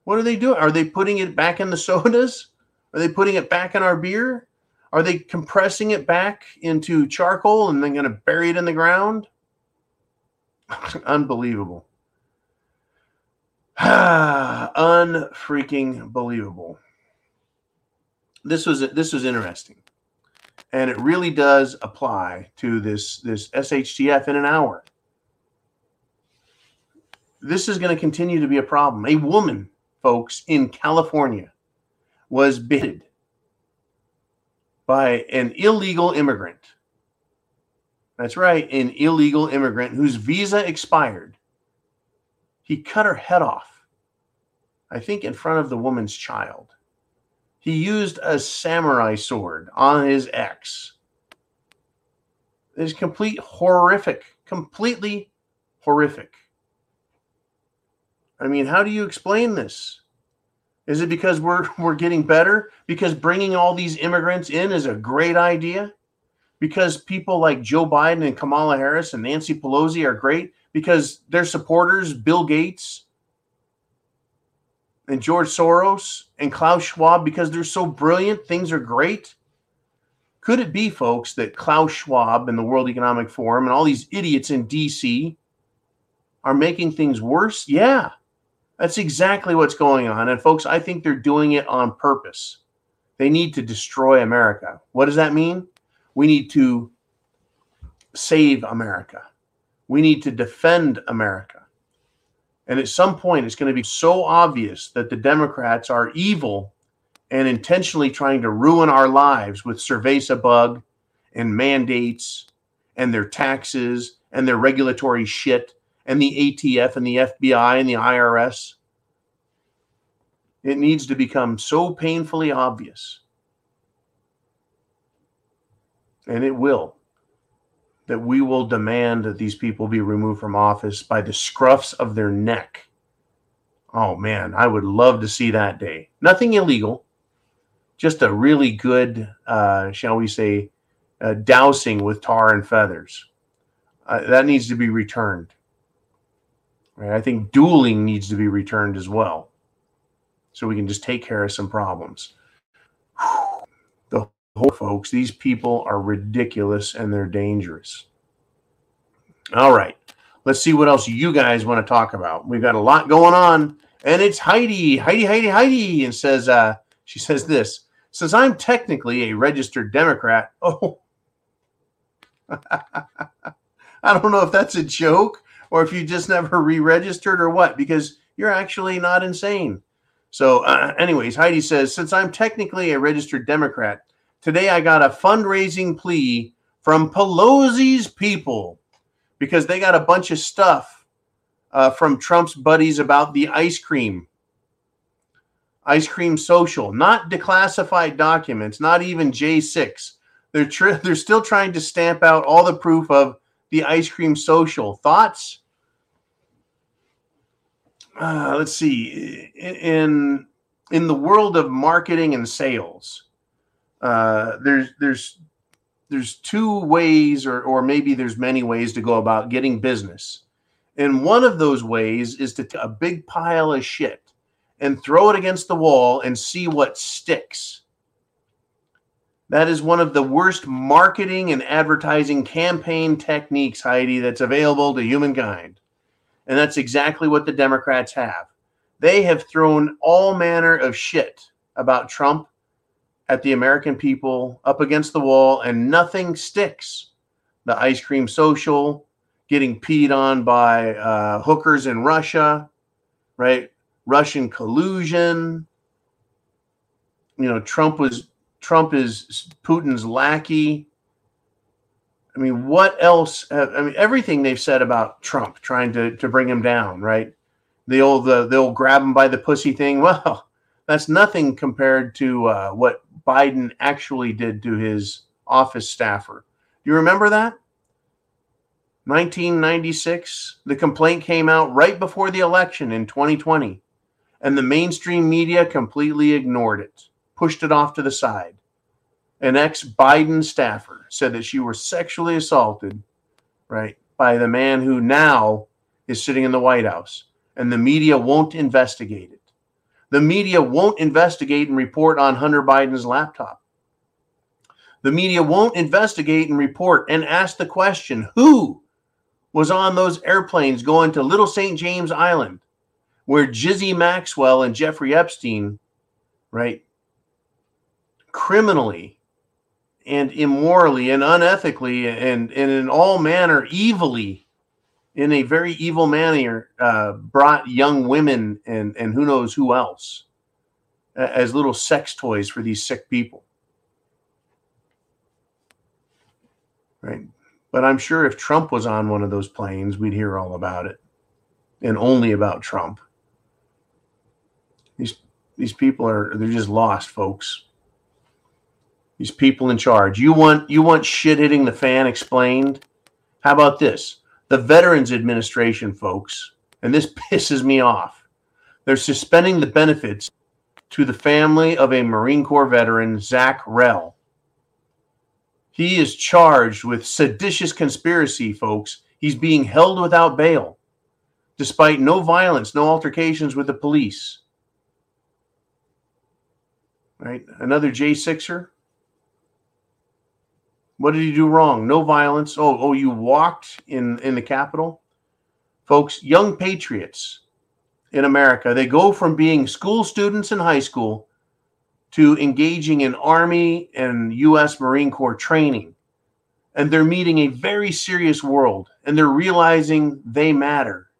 [SPEAKER 2] What are they doing? Are they putting it back in the sodas? Are they putting it back in our beer? Are they compressing it back into charcoal and then going to bury it in the ground? Unbelievable. Unfreaking believable. This was this was interesting. And it really does apply to this this SHTF in an hour. This is going to continue to be a problem. A woman, folks, in California was bidded by an illegal immigrant. That's right, an illegal immigrant whose visa expired. He cut her head off, I think, in front of the woman's child. He used a samurai sword on his ex. It's complete horrific, completely horrific. I mean, how do you explain this? Is it because we're we're getting better? Because bringing all these immigrants in is a great idea? Because people like Joe Biden and Kamala Harris and Nancy Pelosi are great? Because their supporters, Bill Gates and George Soros and Klaus Schwab, because they're so brilliant, things are great? Could it be, folks, that Klaus Schwab and the World Economic Forum and all these idiots in DC are making things worse? Yeah, that's exactly what's going on. And, folks, I think they're doing it on purpose. They need to destroy America. What does that mean? We need to save America. We need to defend America. And at some point, it's going to be so obvious that the Democrats are evil and intentionally trying to ruin our lives with Cerveza bug and mandates and their taxes and their regulatory shit and the ATF and the FBI and the IRS. It needs to become so painfully obvious. And it will. That we will demand that these people be removed from office by the scruffs of their neck. Oh man, I would love to see that day. Nothing illegal, just a really good, uh, shall we say, uh, dousing with tar and feathers. Uh, that needs to be returned. Right? I think dueling needs to be returned as well, so we can just take care of some problems. The whole folks, these people are ridiculous and they're dangerous. All right, let's see what else you guys want to talk about. We've got a lot going on, and it's Heidi, Heidi, Heidi, Heidi, and says, uh, she says this. Since I'm technically a registered Democrat, oh, I don't know if that's a joke or if you just never re registered or what, because you're actually not insane. So, uh, anyways, Heidi says, since I'm technically a registered Democrat, today I got a fundraising plea from Pelosi's people because they got a bunch of stuff uh, from Trump's buddies about the ice cream Ice Cream Social, not declassified documents, not even J6. They're tr- they're still trying to stamp out all the proof of the Ice Cream Social. Thoughts? Uh, let's see. In in the world of marketing and sales, uh, there's there's there's two ways, or or maybe there's many ways to go about getting business. And one of those ways is to t- a big pile of shit and throw it against the wall and see what sticks. That is one of the worst marketing and advertising campaign techniques, Heidi, that's available to humankind. And that's exactly what the Democrats have. They have thrown all manner of shit about Trump at the American people up against the wall, and nothing sticks. The ice cream social, getting peed on by uh, hookers in Russia, right? Russian collusion. You know, Trump was Trump is Putin's lackey. I mean, what else? I mean, everything they've said about Trump, trying to to bring him down, right? The old the they'll grab him by the pussy thing. Well, that's nothing compared to uh, what Biden actually did to his office staffer. Do you remember that? 1996, the complaint came out right before the election in 2020 and the mainstream media completely ignored it, pushed it off to the side. An ex Biden staffer said that she was sexually assaulted, right, by the man who now is sitting in the White House, and the media won't investigate it. The media won't investigate and report on Hunter Biden's laptop. The media won't investigate and report and ask the question who was on those airplanes going to Little St. James Island? where Jizzy Maxwell and Jeffrey Epstein, right, criminally and immorally and unethically and, and in all manner evilly, in a very evil manner, uh, brought young women and, and who knows who else as little sex toys for these sick people. Right. But I'm sure if Trump was on one of those planes, we'd hear all about it and only about Trump. These these people are they're just lost, folks. These people in charge. You want you want shit hitting the fan explained? How about this? The Veterans Administration, folks, and this pisses me off. They're suspending the benefits to the family of a Marine Corps veteran, Zach Rehl. He is charged with seditious conspiracy, folks. He's being held without bail, despite no violence, no altercations with the police right? Another J6er. What did he do wrong? No violence. Oh, oh, you walked in in the Capitol, folks. Young patriots in America, they go from being school students in high school to engaging in Army and U.S. Marine Corps training, and they're meeting a very serious world, and they're realizing they matter,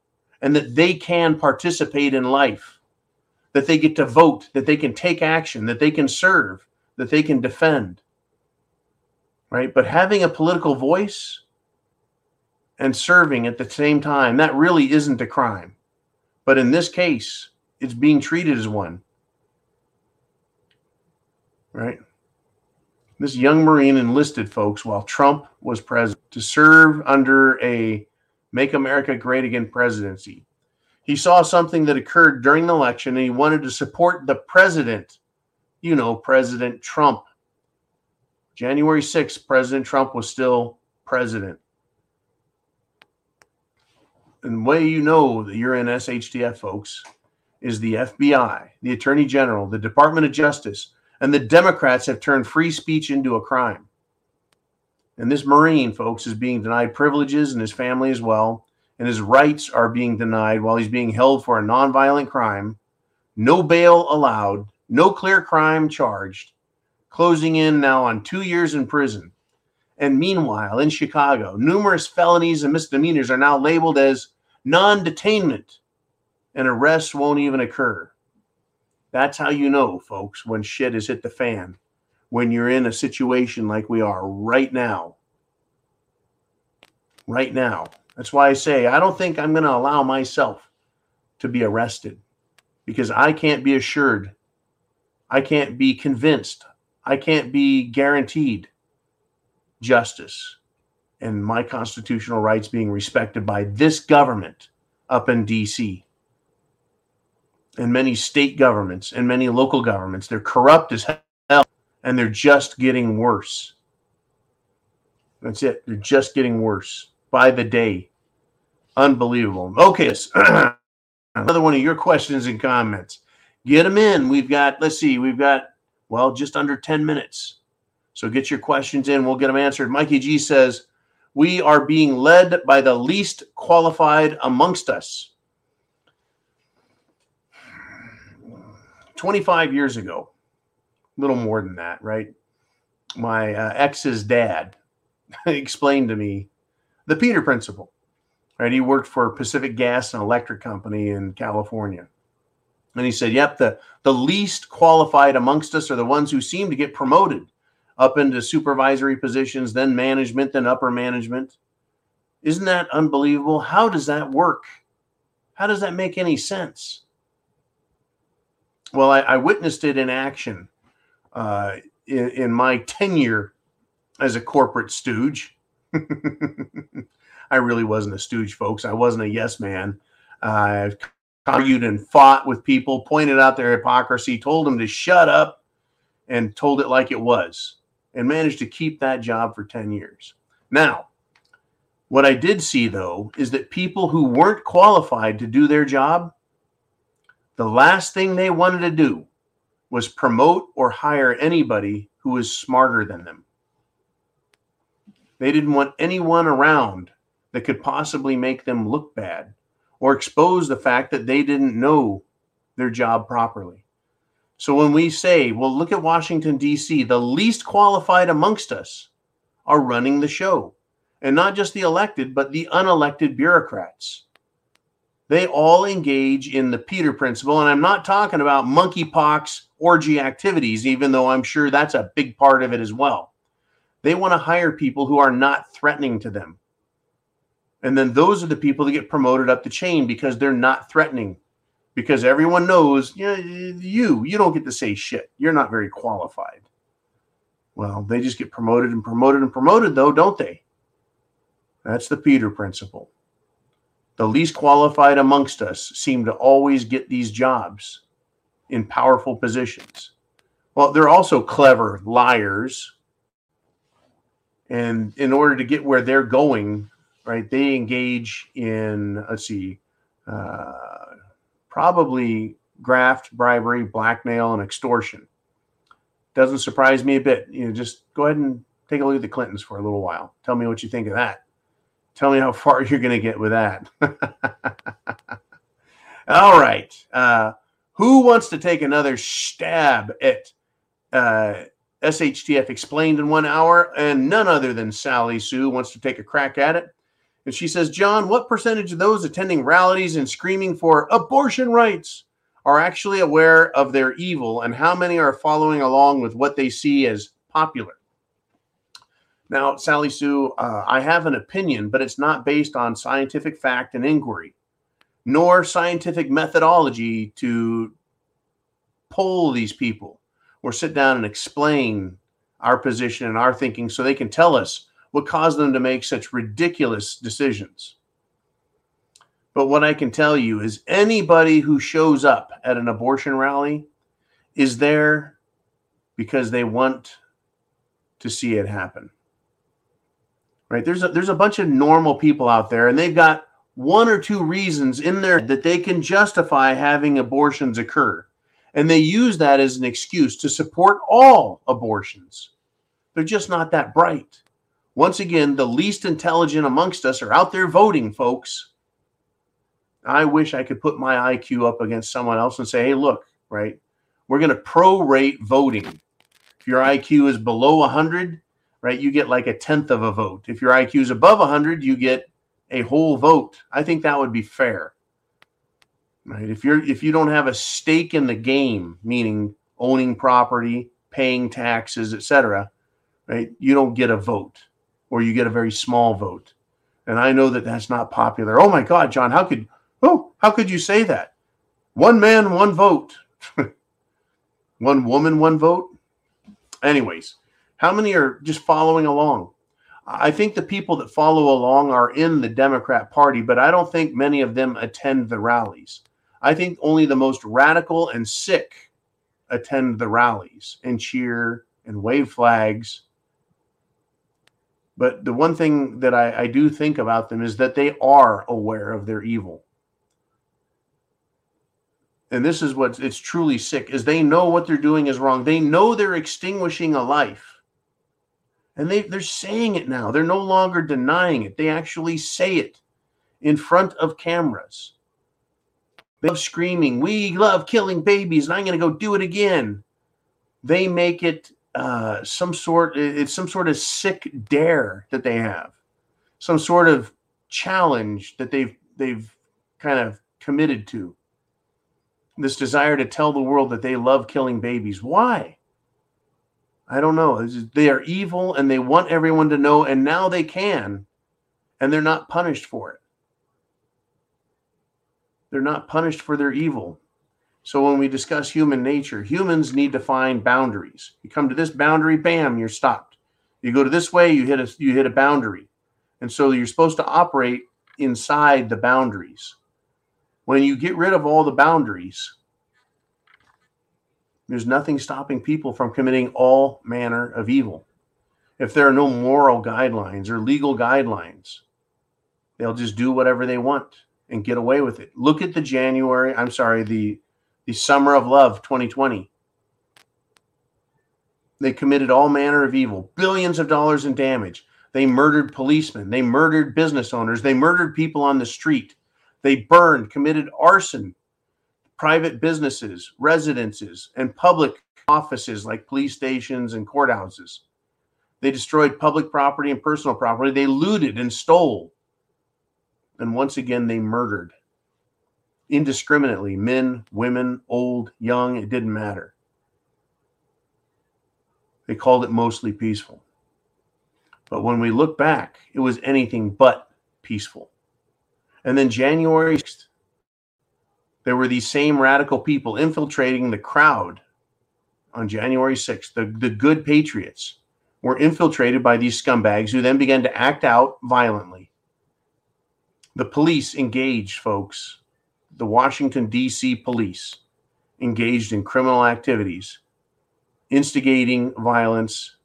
[SPEAKER 2] and that they can participate in life, that they get to vote, that they can take action, that they can serve, that they can defend right? But having a political voice and serving at the same time, that really isn't a crime. But in this case, it's being treated as one, right? This young Marine enlisted folks while Trump was president to serve under a Make America Great Again presidency. He saw something that occurred during the election and he wanted to support the president, you know, President Trump January 6th, President Trump was still president. And the way you know that you're in SHTF, folks, is the FBI, the Attorney General, the Department of Justice, and the Democrats have turned free speech into a crime. And this Marine, folks, is being denied privileges and his family as well. And his rights are being denied while he's being held for a nonviolent crime. No bail allowed, no clear crime charged closing in now on two years in prison. And meanwhile, in Chicago, numerous felonies and misdemeanors are now labeled as non detainment, and arrests won't even occur. That's how you know, folks, when shit has hit the fan, when you're in a situation like we are right now. Right now. That's why I say I don't think I'm going to allow myself to be arrested because I can't be assured, I can't be convinced I can't be guaranteed justice and my constitutional rights being respected by this government up in DC and many state governments and many local governments. They're corrupt as hell and they're just getting worse. That's it. They're just getting worse by the day. Unbelievable. Okay, another one of your questions and comments. Get them in. We've got, let's see, we've got well, just under 10 minutes. So get your questions in. We'll get them answered. Mikey G says, We are being led by the least qualified amongst us. 25 years ago, a little more than that, right? My uh, ex's dad explained to me the Peter Principle, right? He worked for Pacific Gas and Electric Company in California. And he said, Yep, the, the least qualified amongst us are the ones who seem to get promoted up into supervisory positions, then management, then upper management. Isn't that unbelievable? How does that work? How does that make any sense? Well, I, I witnessed it in action uh, in, in my tenure as a corporate stooge. I really wasn't a stooge, folks. I wasn't a yes man. I've argued and fought with people, pointed out their hypocrisy, told them to shut up, and told it like it was, and managed to keep that job for 10 years. Now, what I did see though is that people who weren't qualified to do their job, the last thing they wanted to do was promote or hire anybody who was smarter than them. They didn't want anyone around that could possibly make them look bad or expose the fact that they didn't know their job properly. So when we say, well, look at Washington, D.C., the least qualified amongst us are running the show. And not just the elected, but the unelected bureaucrats. They all engage in the Peter principle. And I'm not talking about monkeypox orgy activities, even though I'm sure that's a big part of it as well. They want to hire people who are not threatening to them. And then those are the people that get promoted up the chain because they're not threatening. Because everyone knows, yeah, you, you don't get to say shit. You're not very qualified. Well, they just get promoted and promoted and promoted, though, don't they? That's the Peter principle. The least qualified amongst us seem to always get these jobs in powerful positions. Well, they're also clever liars. And in order to get where they're going, right? They engage in, let's see, uh, probably graft, bribery, blackmail, and extortion. Doesn't surprise me a bit. You know, just go ahead and Take a look at the Clintons for a little while. Tell me what you think of that. Tell me how far you're going to get with that. All right. Uh, who wants to take another stab at uh, SHTF explained in one hour? And none other than Sally Sue wants to take a crack at it. And she says, John, what percentage of those attending rallies and screaming for abortion rights are actually aware of their evil, and how many are following along with what they see as popular? Now, Sally Sue, uh, I have an opinion, but it's not based on scientific fact and inquiry, nor scientific methodology to poll these people or sit down and explain our position and our thinking so they can tell us what caused them to make such ridiculous decisions. But what I can tell you is anybody who shows up at an abortion rally is there because they want to see it happen. Right? There's a, there's a bunch of normal people out there and they've got one or two reasons in there that they can justify having abortions occur. And they use that as an excuse to support all abortions. They're just not that bright. Once again, the least intelligent amongst us are out there voting, folks. I wish I could put my IQ up against someone else and say, hey, look, right? We're going to prorate voting. If your IQ is below 100, right, you get like a tenth of a vote. If your IQ is above 100, you get a whole vote. I think that would be fair. Right? If you're if you don't have a stake in the game, meaning owning property, paying taxes, etc., right? You don't get a vote or you get a very small vote. And I know that that's not popular. Oh my God, John, how could oh how could you say that? One man, one vote. one woman, one vote. Anyways, how many are just following along? I think the people that follow along are in the Democrat Party, but I don't think many of them attend the rallies. I think only the most radical and sick attend the rallies and cheer and wave flags but the one thing that I, I do think about them is that they are aware of their evil. And this is what it's truly sick is they know what they're doing is wrong. They know they're extinguishing a life. And they, they're saying it now. They're no longer denying it. They actually say it in front of cameras. They love screaming, We love killing babies, and I'm going to go do it again. They make it uh, some sort it's some sort of sick dare that they have. Some sort of challenge that they've they've kind of committed to. This desire to tell the world that they love killing babies. Why? I don't know. They are evil and they want everyone to know and now they can and they're not punished for it. They're not punished for their evil so when we discuss human nature, humans need to find boundaries. You come to this boundary, bam, you're stopped. You go to this way, you hit a you hit a boundary. And so you're supposed to operate inside the boundaries. When you get rid of all the boundaries, there's nothing stopping people from committing all manner of evil. If there are no moral guidelines or legal guidelines, they'll just do whatever they want and get away with it. Look at the January, I'm sorry, the the summer of love 2020. They committed all manner of evil, billions of dollars in damage. They murdered policemen. They murdered business owners. They murdered people on the street. They burned, committed arson, private businesses, residences, and public offices like police stations and courthouses. They destroyed public property and personal property. They looted and stole. And once again, they murdered indiscriminately men, women, old, young, it didn't matter. They called it mostly peaceful. But when we look back, it was anything but peaceful. And then January 6th, there were these same radical people infiltrating the crowd on January 6th. The, the good patriots were infiltrated by these scumbags who then began to act out violently. The police engaged, folks, the Washington, D.C. police engaged in criminal activities, instigating violence.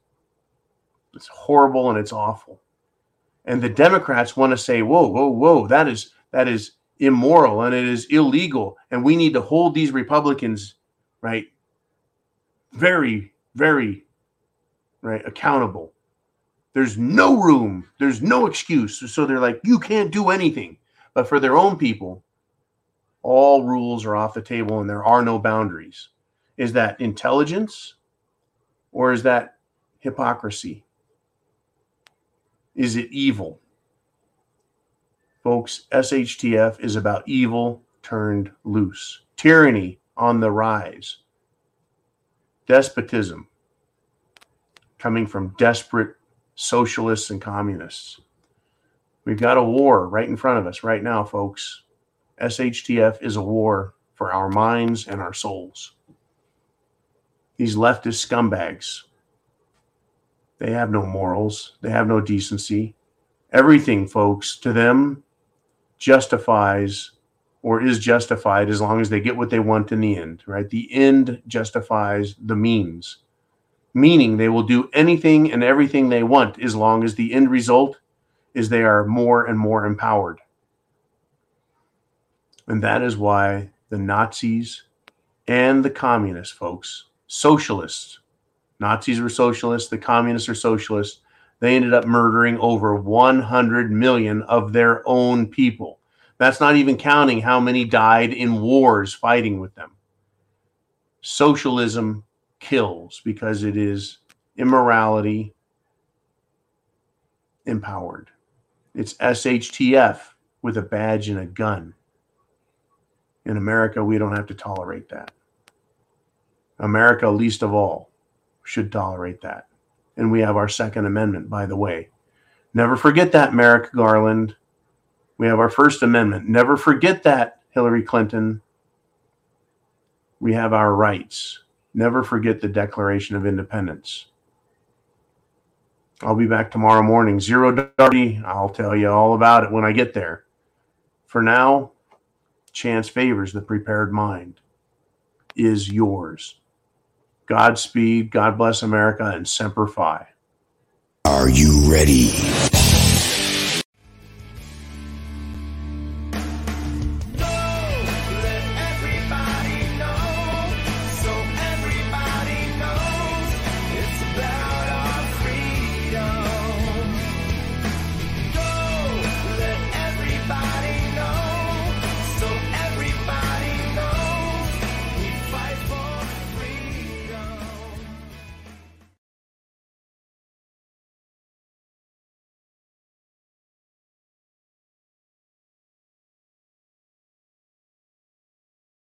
[SPEAKER 2] It's horrible and it's awful. And the Democrats want to say, whoa, whoa, whoa, that is that is immoral and it is illegal. And we need to hold these Republicans, right, very, very right, accountable. There's no room, there's no excuse. So they're like, you can't do anything. But for their own people, all rules are off the table and there are no boundaries. Is that intelligence or is that hypocrisy? Is it evil? Folks, SHTF is about evil turned loose, tyranny on the rise, despotism coming from desperate socialists and communists. We've got a war right in front of us right now, folks. SHTF is a war for our minds and our souls. These leftist scumbags, they have no morals, they have no decency. Everything, folks, to them justifies or is justified as long as they get what they want in the end, right? The end justifies the means, meaning they will do anything and everything they want as long as the end result is they are more and more empowered. And that is why the Nazis and the communists, folks, socialists, Nazis were socialists, the communists are socialists. They ended up murdering over 100 million of their own people. That's not even counting how many died in wars fighting with them. Socialism kills because it is immorality empowered. It's SHTF with a badge and a gun. In America, we don't have to tolerate that. America, least of all, should tolerate that. And we have our Second Amendment, by the way. Never forget that, Merrick Garland. We have our First Amendment. Never forget that, Hillary Clinton. We have our rights. Never forget the Declaration of Independence. I'll be back tomorrow morning, zero darty. I'll tell you all about it when I get there. For now, chance favors the prepared mind is yours. Godspeed, God bless America, and Semper Fi.
[SPEAKER 3] Are you ready?